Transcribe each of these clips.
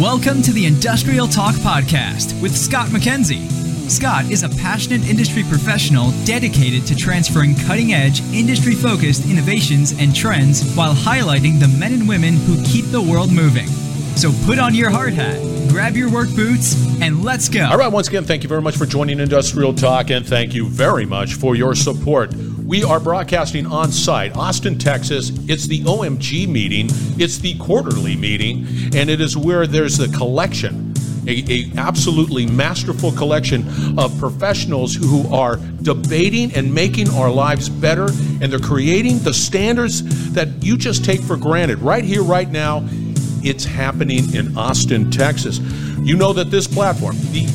Welcome to the Industrial Talk Podcast with Scott McKenzie. Scott is a passionate industry professional dedicated to transferring cutting edge, industry focused innovations and trends while highlighting the men and women who keep the world moving. So put on your hard hat, grab your work boots, and let's go. All right, once again, thank you very much for joining Industrial Talk, and thank you very much for your support. We are broadcasting on site, Austin, Texas. It's the OMG meeting, it's the quarterly meeting, and it is where there's a collection a, a, absolutely masterful collection of professionals who are debating and making our lives better and they're creating the standards that you just take for granted. Right here right now it's happening in austin texas. You know that this platform the,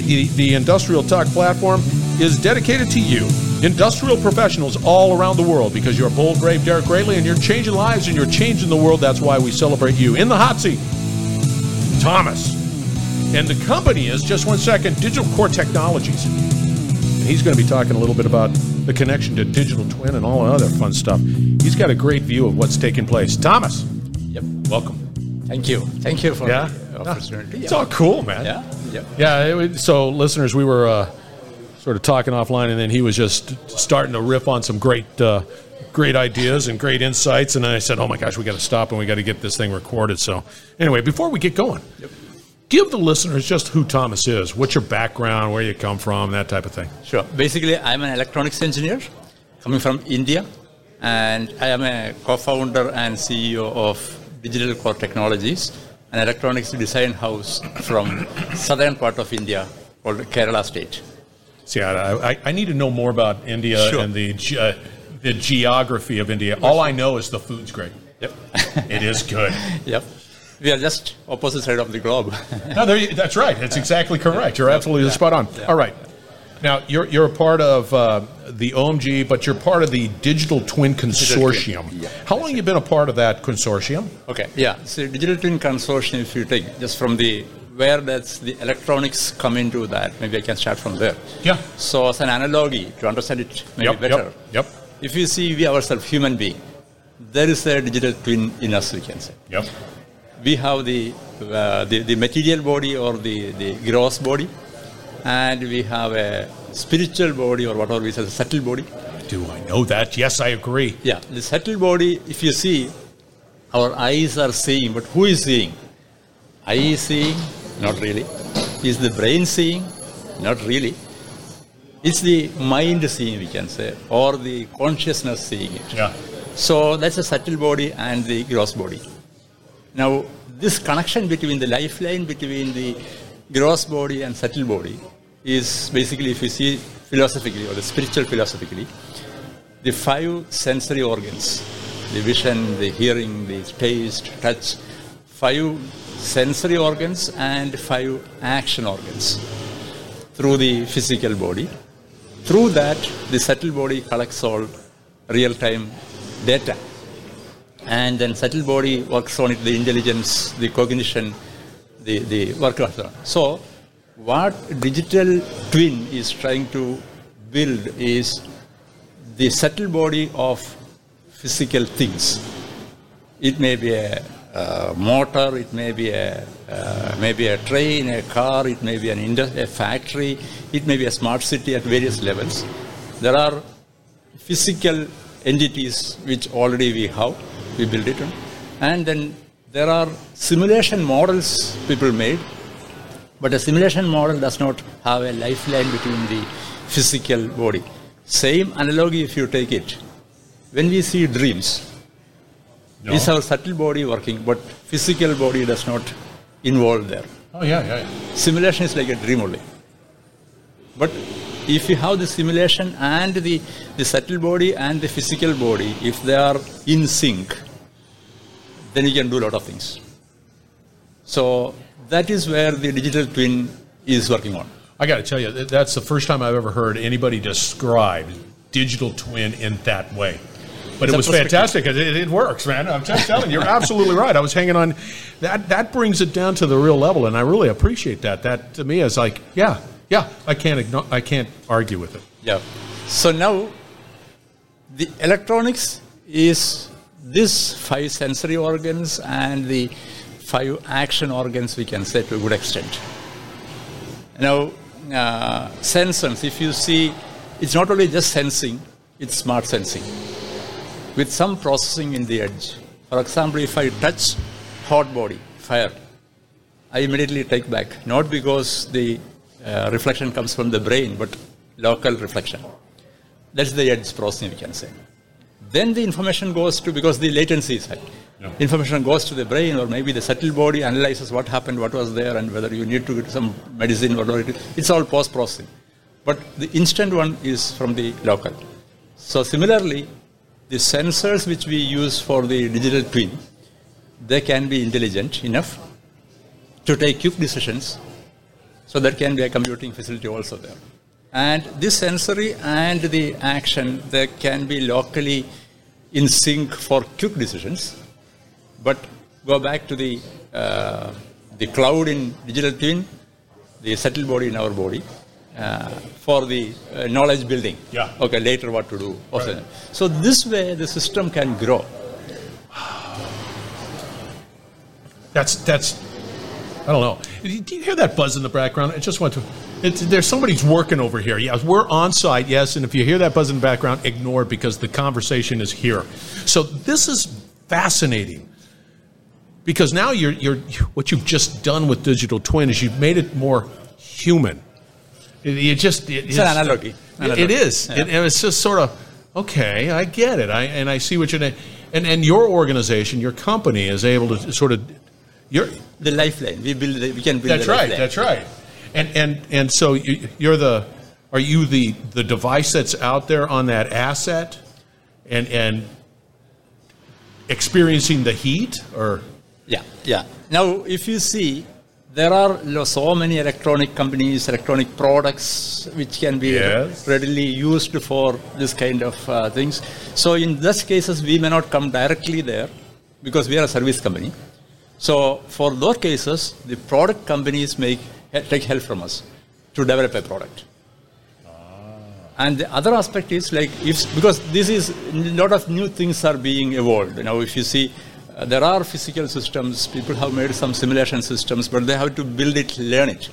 the, the industrial talk platform is dedicated to you industrial professionals all around the world because you're bold brave dare greatly, and you're changing lives and you're changing the world that's why we celebrate you in the hot seat thomas and the company is, just one second, Digital Core Technologies. And he's going to be talking a little bit about the connection to digital twin and all the other fun stuff. He's got a great view of what's taking place. Thomas. Yep. Welcome. Thank you. Thank you for yeah? the opportunity. It's all cool, man. Yeah. Yep. Yeah. It, so, listeners, we were uh, sort of talking offline, and then he was just starting to riff on some great. Uh, great ideas and great insights, and then I said, "Oh my gosh, we got to stop and we got to get this thing recorded." So, anyway, before we get going, yep give the listeners just who Thomas is. What's your background, where you come from, that type of thing. Sure. Basically, I'm an electronics engineer coming from India, and I am a co-founder and CEO of Digital Core Technologies, an electronics design house from southern part of India called Kerala State. See, I, I, I need to know more about India sure. and the uh, the geography of India. All I know is the food's great. Yep. it is good. Yep. We are just opposite side of the globe. no, that's right. That's exactly correct. You're absolutely yeah. spot on. Yeah. All right. Now you're you're a part of uh, the OMG, but you're part of the Digital Twin Consortium. Yeah. How long have you been a part of that consortium? Okay. Yeah. So Digital Twin Consortium, if you take just from the where does the electronics come into that? Maybe I can start from there. Yeah. So as an analogy to understand it maybe yep, better. Yep, yep. If you see we ourselves human being, there is a digital twin in us. We can say. Yep we have the, uh, the, the, material body or the, the gross body, and we have a spiritual body or whatever we say, the subtle body. Do I know that? Yes, I agree. Yeah, the subtle body, if you see, our eyes are seeing, but who is seeing? Eye is seeing? Not really. Is the brain seeing? Not really. It's the mind seeing, we can say, or the consciousness seeing it. Yeah. So that's the subtle body and the gross body. Now, this connection between the lifeline between the gross body and subtle body is basically, if you see philosophically or the spiritual philosophically, the five sensory organs the vision, the hearing, the taste, touch, five sensory organs and five action organs through the physical body. Through that, the subtle body collects all real time data and then subtle body works on it, the intelligence, the cognition, the, the work. So, what digital twin is trying to build is the subtle body of physical things. It may be a, a motor, it may be a uh, maybe a train, a car, it may be an industry, a factory, it may be a smart city at various levels. There are physical entities which already we have we build it on. And then there are simulation models people made, but a simulation model does not have a lifeline between the physical body. Same analogy if you take it. When we see dreams, no. is our subtle body working, but physical body does not involve there. Oh yeah, yeah. Simulation is like a dream only. But if you have the simulation and the, the subtle body and the physical body, if they are in sync, then you can do a lot of things. So that is where the digital twin is working on. I got to tell you, that's the first time I've ever heard anybody describe digital twin in that way. But it was fantastic. It, it, works, man. I'm just telling you, you're absolutely right. I was hanging on. That that brings it down to the real level, and I really appreciate that. That to me is like, yeah, yeah. I can't ignore, I can't argue with it. Yeah. So now, the electronics is these five sensory organs and the five action organs, we can say to a good extent. Now, uh, sensors, if you see, it's not only just sensing, it's smart sensing with some processing in the edge. For example, if I touch hot body, fire, I immediately take back, not because the uh, reflection comes from the brain, but local reflection. That's the edge processing, we can say. Then the information goes to, because the latency is high, yeah. information goes to the brain or maybe the subtle body analyzes what happened, what was there, and whether you need to get some medicine, whatever it is. It's all post processing. But the instant one is from the local. So similarly, the sensors which we use for the digital twin, they can be intelligent enough to take quick decisions. So there can be a computing facility also there. And this sensory and the action, they can be locally in sync for quick decisions. But go back to the, uh, the cloud in digital twin, the subtle body in our body, uh, for the uh, knowledge building. Yeah. Okay, later what to do. Right. So this way the system can grow. That's, that's, I don't know. Do you hear that buzz in the background? It just went to it's, there's somebody's working over here. Yes, we're on site. Yes, and if you hear that buzz in the background, ignore it because the conversation is here. So this is fascinating because now you're, you're what you've just done with digital twin is you've made it more human. It, just it, it's, it's, an analogy. analogy. It is. Yeah. It, it's just sort of okay. I get it. I and I see what you're. And and your organization, your company, is able to sort of. You're, the lifeline. We build. We can build. That's right. Lifeline. That's right. And and and so you're the are you the the device that's out there on that asset, and and experiencing the heat or yeah yeah. Now if you see there are so many electronic companies, electronic products which can be yes. readily used for this kind of uh, things. So in those cases, we may not come directly there because we are a service company. So for those cases, the product companies make take help from us to develop a product. Ah. And the other aspect is like if because this is a lot of new things are being evolved. You know, if you see, uh, there are physical systems. People have made some simulation systems, but they have to build it, learn it.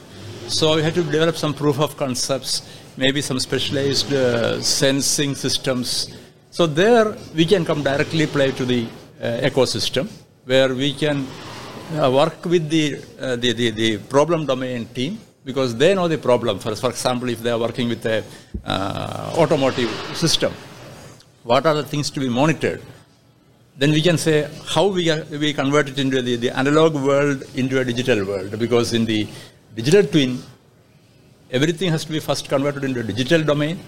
So we have to develop some proof of concepts, maybe some specialized uh, sensing systems. So there we can come directly play to the uh, ecosystem where we can uh, work with the, uh, the, the, the, problem domain team because they know the problem. For, for example, if they are working with a automotive system, what are the things to be monitored? Then we can say how we, are, we convert it into the, the analog world into a digital world because in the digital twin, everything has to be first converted into a digital domain,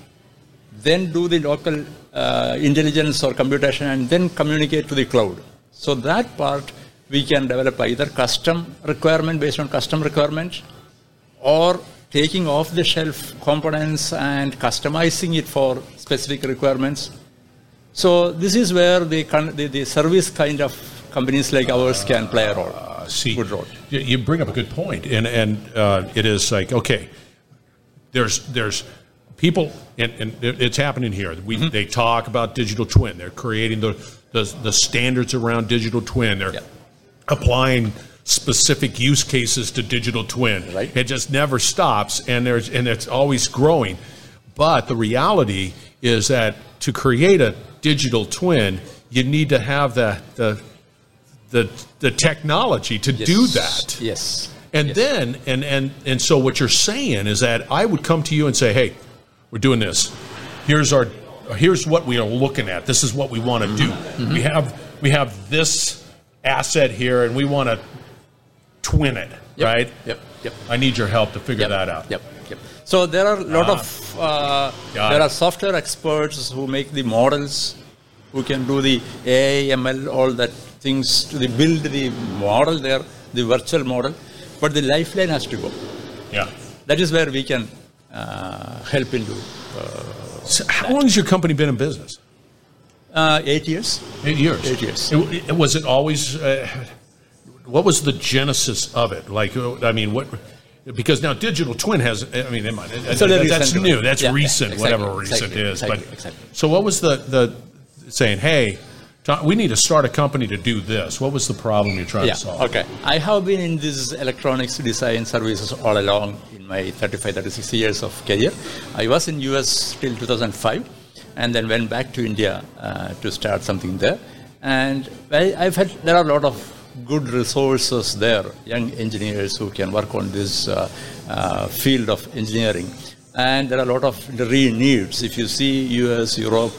then do the local uh, intelligence or computation, and then communicate to the cloud. So that part we can develop either custom requirement based on custom requirement or taking off the shelf components and customizing it for specific requirements. So this is where the, the, the service kind of companies like ours can play a role. Uh, see, good role. You bring up a good point, and and uh, it is like okay, there's there's people, and, and it's happening here. We, mm-hmm. They talk about digital twin. They're creating the the, the standards around digital twin. They're yep applying specific use cases to digital twin. Right. It just never stops, and there's and it's always growing. But the reality is that to create a digital twin, you need to have the the the, the technology to yes. do that. Yes. And yes. then and and and so what you're saying is that I would come to you and say, "Hey, we're doing this. Here's our here's what we are looking at. This is what we want to do. Mm-hmm. We have we have this asset here and we want to twin it, yep. right? Yep. Yep. I need your help to figure yep. that out. Yep. Yep. So there are a lot uh, of uh, there are software experts who make the models, who can do the AI, ML, all that things to the build the model there, the virtual model, but the lifeline has to go. Yeah. That is where we can uh, help into. Uh, so how long has your company been in business? Uh, eight years. Eight years. Eight years. It, it, was it always? Uh, what was the genesis of it? Like, uh, I mean, what? Because now digital twin has. I mean, so that's new. That's yeah, recent. Exactly, whatever recent exactly, is. Exactly, but so what was the the saying? Hey, We need to start a company to do this. What was the problem you're trying yeah, to solve? Okay. I have been in this electronics design services all along in my 35, 36 years of career. I was in US till 2005 and then went back to India uh, to start something there. And I, I've had, there are a lot of good resources there, young engineers who can work on this uh, uh, field of engineering. And there are a lot of real needs. If you see US, Europe,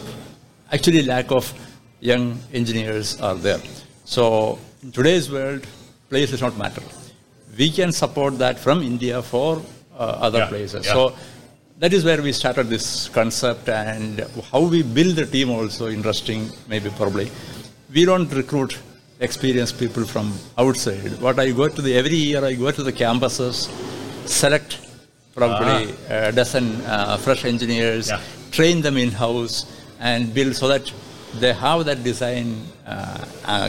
actually lack of young engineers are there. So in today's world, place does not matter. We can support that from India for uh, other Yeah, places. yeah. So that is where we started this concept and how we build the team also interesting, maybe probably. We don't recruit experienced people from outside. What I go to the every year I go to the campuses, select probably a dozen uh, fresh engineers, Yeah. train them in house, and build so that they have that design uh, uh,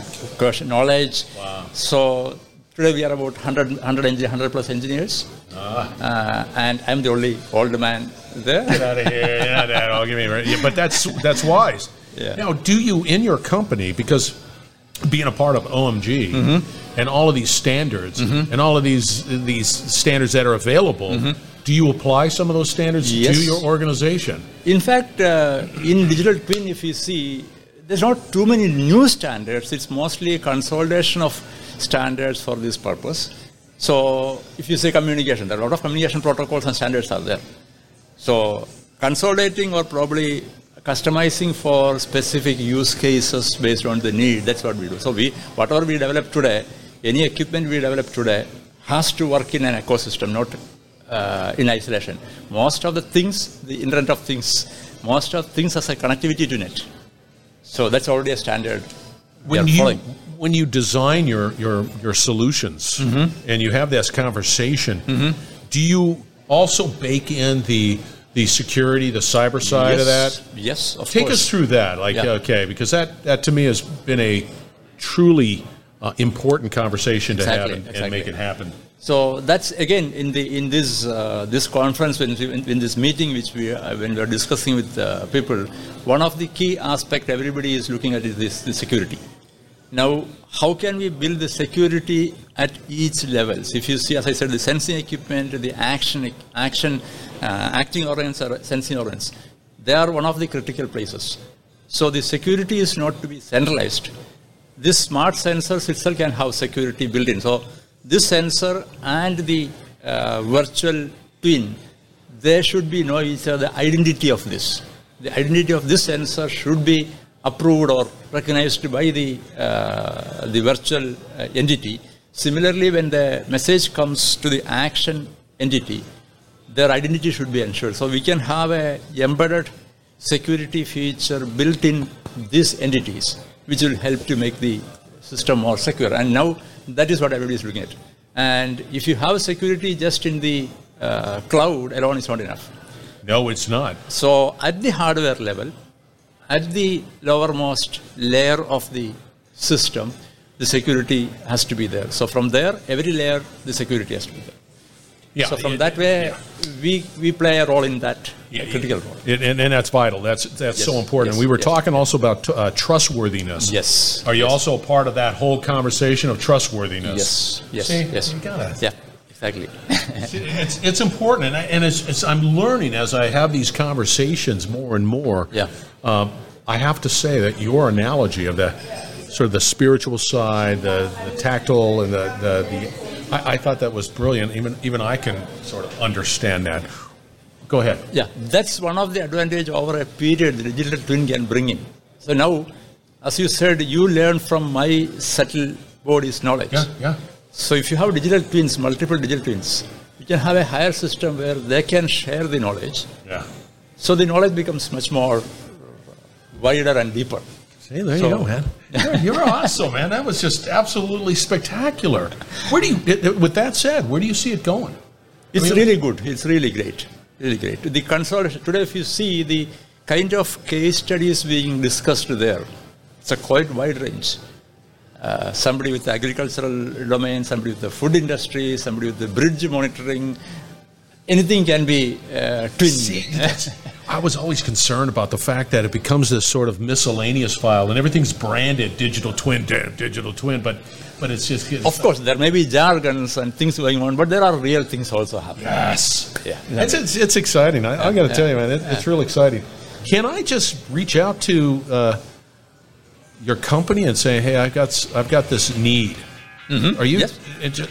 knowledge. Wow. So today we are about 100, 100, engi- 100 plus engineers, uh, and I'm the only old man there. Get out of here! Yeah, Dad, I'll give me. Yeah, but that's that's wise. Yeah. Now, do you in your company because being a part of OMG Mm-hmm. and all of these standards and all of these these standards that are available, do you apply some of those standards Mm-hmm. Yes. to your organization? In fact, uh, in digital twin, if you see, there's not too many new standards. It's mostly a consolidation of standards for this purpose. So, if you say communication, there are a lot of communication protocols and standards are there. So, consolidating or probably customizing for specific use cases based on the need, that's what we do. So, we whatever we develop today, any equipment we develop today has to work in an ecosystem, not uh, in isolation. Most of the things, the Internet of Things, most of things has a connectivity to net. So that's already a standard. when you following. when you design your your your solutions Mm-hmm. and you have this conversation, do you also bake in the the security, the cyber side of that? Yes, Yes, of Take course. us through that, like Yeah. okay, because that that to me has been a truly uh, important conversation to have Exactly, and, and exactly. make it happen. So that's again in the in this uh, this conference when in, in this meeting which we uh, when we are discussing with uh, people, one of the key aspect everybody is looking at is this the security. Now, how can we build the security at each levels? If you see, as I said, the sensing equipment, the action action uh, acting organs or sensing organs, they are one of the critical places. So the security is not to be centralized. This smart sensors itself can have security built in. So this sensor and the uh, virtual twin, they should be know each other the identity of this. The identity of this sensor should be approved or recognized by the uh, the virtual uh, entity. Similarly, when the message comes to the action entity, their identity should be ensured. So we can have a embedded security feature built in these entities, which will help to make the system more secure. And now that is what everybody is looking at. And if you have security just in the uh, cloud alone, is not enough. No, it's not. So at the hardware level, at the lowermost layer of the system, the security has to be there. So from there, every layer, the security has to be there. Yeah. so from it- that way, yeah. we, we play a role in that Yeah, a critical role. And, and, and that's vital. That's that's so important. yes, we were yes. talking also about uh, trustworthiness. Yes. Are you also a part of that whole conversation of trustworthiness? Yes. Yes. See, yes. you gotta- Yeah. Exactly. It's, it's important, and, I, and it's, it's, I'm learning as I have these conversations more and more. Yeah. Um, I have to say that your analogy of the sort of the spiritual side, the, the tactile, and the, the, the I, I thought that was brilliant. Even even I can sort of understand that. Go ahead. Yeah, that's one of the advantage over a period the digital twin can bring in. So now, as you said, you learn from my subtle body's knowledge. Yeah, yeah. So if you have digital twins, multiple digital twins, you can have a higher system where they can share the knowledge. Yeah. So the knowledge becomes much more wider and deeper. See, there So- you go, man. You're, you're awesome, man. That was just absolutely spectacular. Where do you, it- it- with that said, where do you see it going? It's I mean- really good. It's really great. Really great. The consolidation today, if you see the kind of case studies being discussed there, it's a quite wide range. Uh, somebody with the agricultural domain, somebody with the food industry, somebody with the bridge monitoring, anything can be uh, twin. See, that's- I was always concerned about the fact that it becomes this sort of miscellaneous file and everything's branded digital twin, damn, digital twin, but but it's just it's, Of course, there may be jargons and things going on, but there are real things also happening. yes, Yeah. it's it's, it's exciting. I, I got to tell you, man, it, it's real exciting. Can I just reach out to uh, your company and say, hey, I've got I've got this need? Are you? Yes.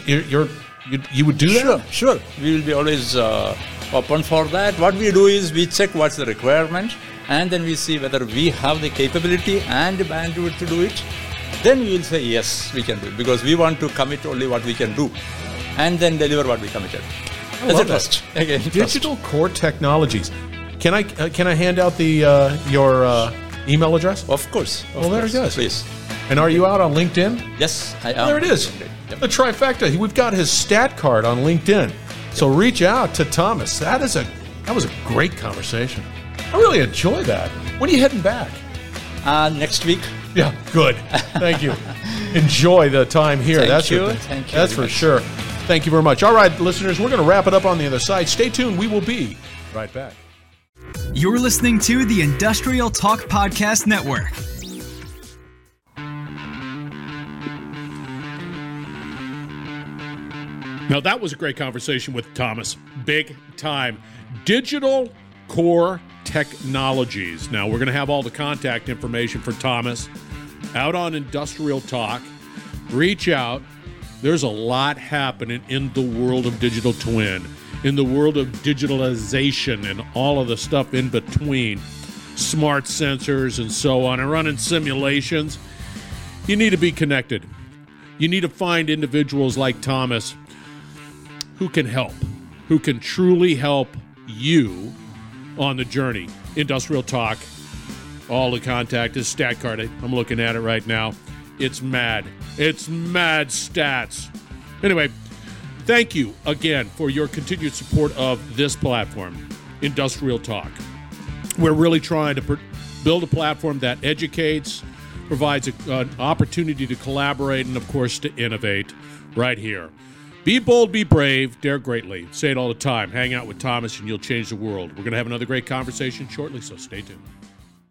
You're, you're you, you would do that? Sure, sure. We will be always uh, open for that. What we do is we check what's the requirement, and then we see whether we have the capability and the bandwidth to do it. Then we will say yes, we can do it because we want to commit only what we can do, and then deliver what we committed. That's love a that. trust. Again, trust. Digital Core Technologies. Can I uh, can I hand out the uh, your uh, email address? Of course. Of Well, there course. it goes. Please. And are you out on LinkedIn? Yes, I am. There it is. Yep. The trifecta. We've got his stat card on LinkedIn. So reach out to Thomas. That is a that was a great conversation. I really enjoy that. When are you heading back? Uh, next week. Yeah, good. Thank you. Enjoy the time here. Thank that's you. For, Thank you That's for much. sure. Thank you very much. All right, listeners, we're going to wrap it up on the other side. Stay tuned. We will be right back. You're listening to the Industrial Talk Podcast Network. Now, that was a great conversation with Thomas. Big time. Digital Core Technologies. Now, we're going to have all the contact information for Thomas out on Industrial Talk. Reach out. There's a lot happening in the world of digital twin, in the world of digitalization, and all of the stuff in between smart sensors and so on, and running simulations. You need to be connected. You need to find individuals like Thomas who can help, who can truly help you on the journey. Industrial Talk. All the contact is stat card. I'm looking at it right now. It's mad. It's mad stats. Anyway, thank you again for your continued support of this platform, Industrial Talk. We're really trying to pr- build a platform that educates, provides a, an opportunity to collaborate, and of course to innovate right here. Be bold, be brave, dare greatly. Say it all the time. Hang out with Thomas and you'll change the world. We're going to have another great conversation shortly, so stay tuned.